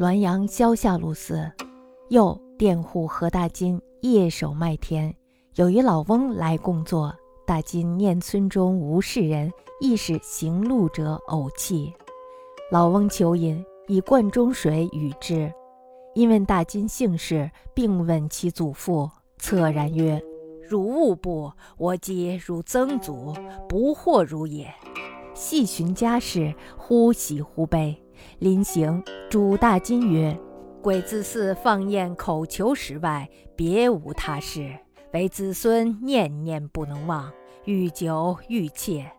滦阳萧下路寺，又佃户何大金夜守麦田，有一老翁来供作。大金念村中无事人，亦是行路者偶弃。老翁求饮，以罐中水与之。因问大金姓氏，并问其祖父，恻然曰：“汝勿不，我即汝曾祖，不惑汝也。”细寻家事，忽喜忽悲。临行，主大金曰：“鬼自寺放宴口求食外，别无他事，唯子孙念念不能忘，愈久愈切。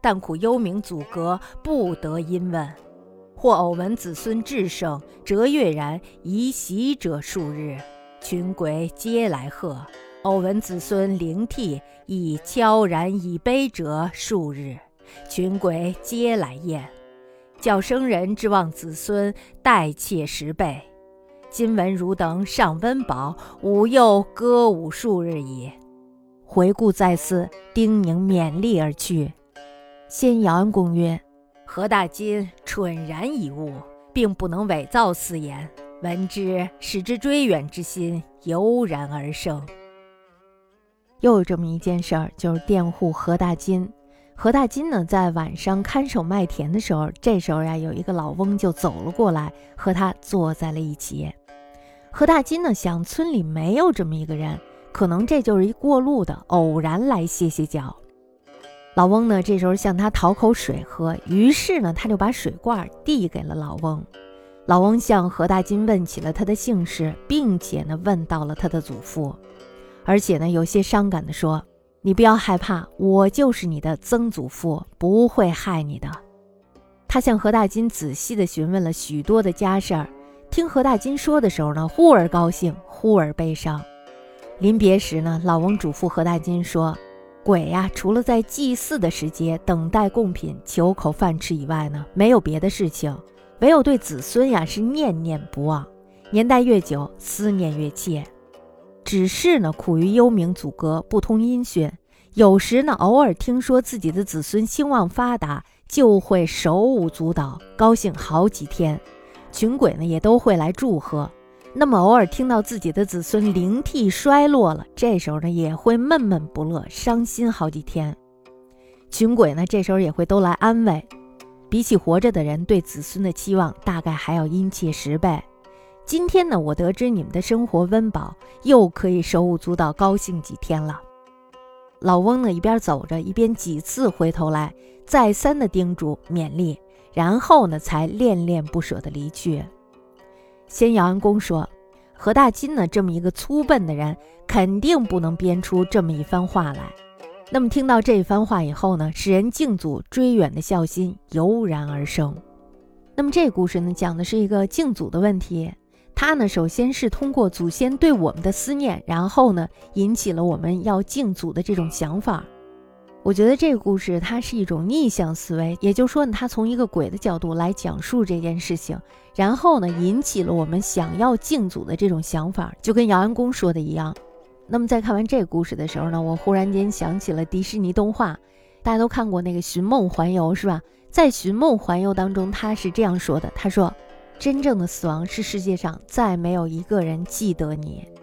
但苦幽冥阻隔，不得因问。或偶闻子孙至圣，折月然以喜者数日，群鬼皆来贺；偶闻子孙灵替，亦悄然以悲者数日。”群鬼皆来验，叫生人之望子孙待妾十倍。今闻汝等尚温饱，吾又歌舞数日矣。回顾在寺，叮咛勉励而去。先姚安公曰：“何大金蠢然以误，并不能伪造私言。闻之，使之追远之心油然而生。”又有这么一件事儿，就是佃户何大金。何大金呢，在晚上看守麦田的时候，这时候呀，有一个老翁就走了过来，和他坐在了一起。何大金呢，想村里没有这么一个人，可能这就是一过路的，偶然来歇歇脚。老翁呢，这时候向他讨口水喝，于是呢，他就把水罐递给了老翁。老翁向何大金问起了他的姓氏，并且呢，问到了他的祖父，而且呢，有些伤感地说。你不要害怕，我就是你的曾祖父，不会害你的。他向何大金仔细地询问了许多的家事儿，听何大金说的时候呢，忽而高兴，忽而悲伤。临别时呢，老翁嘱咐何大金说：“鬼呀，除了在祭祀的时节等待贡品、求口饭吃以外呢，没有别的事情，唯有对子孙呀是念念不忘，年代越久，思念越切。”只是呢，苦于幽冥阻隔，不通音讯。有时呢，偶尔听说自己的子孙兴旺发达，就会手舞足蹈，高兴好几天。群鬼呢，也都会来祝贺。那么，偶尔听到自己的子孙灵替衰落了，这时候呢，也会闷闷不乐，伤心好几天。群鬼呢，这时候也会都来安慰。比起活着的人对子孙的期望，大概还要殷切十倍。今天呢，我得知你们的生活温饱，又可以手舞足蹈高兴几天了。老翁呢，一边走着，一边几次回头来，再三的叮嘱勉励，然后呢，才恋恋不舍的离去。先姚安公说：“何大金呢，这么一个粗笨的人，肯定不能编出这么一番话来。”那么听到这番话以后呢，使人敬祖追远的孝心油然而生。那么这故事呢，讲的是一个敬祖的问题。他呢，首先是通过祖先对我们的思念，然后呢，引起了我们要敬祖的这种想法。我觉得这个故事它是一种逆向思维，也就是说呢，他从一个鬼的角度来讲述这件事情，然后呢，引起了我们想要敬祖的这种想法，就跟姚安公说的一样。那么在看完这个故事的时候呢，我忽然间想起了迪士尼动画，大家都看过那个《寻梦环游》是吧？在《寻梦环游》当中，他是这样说的，他说。真正的死亡是世界上再没有一个人记得你。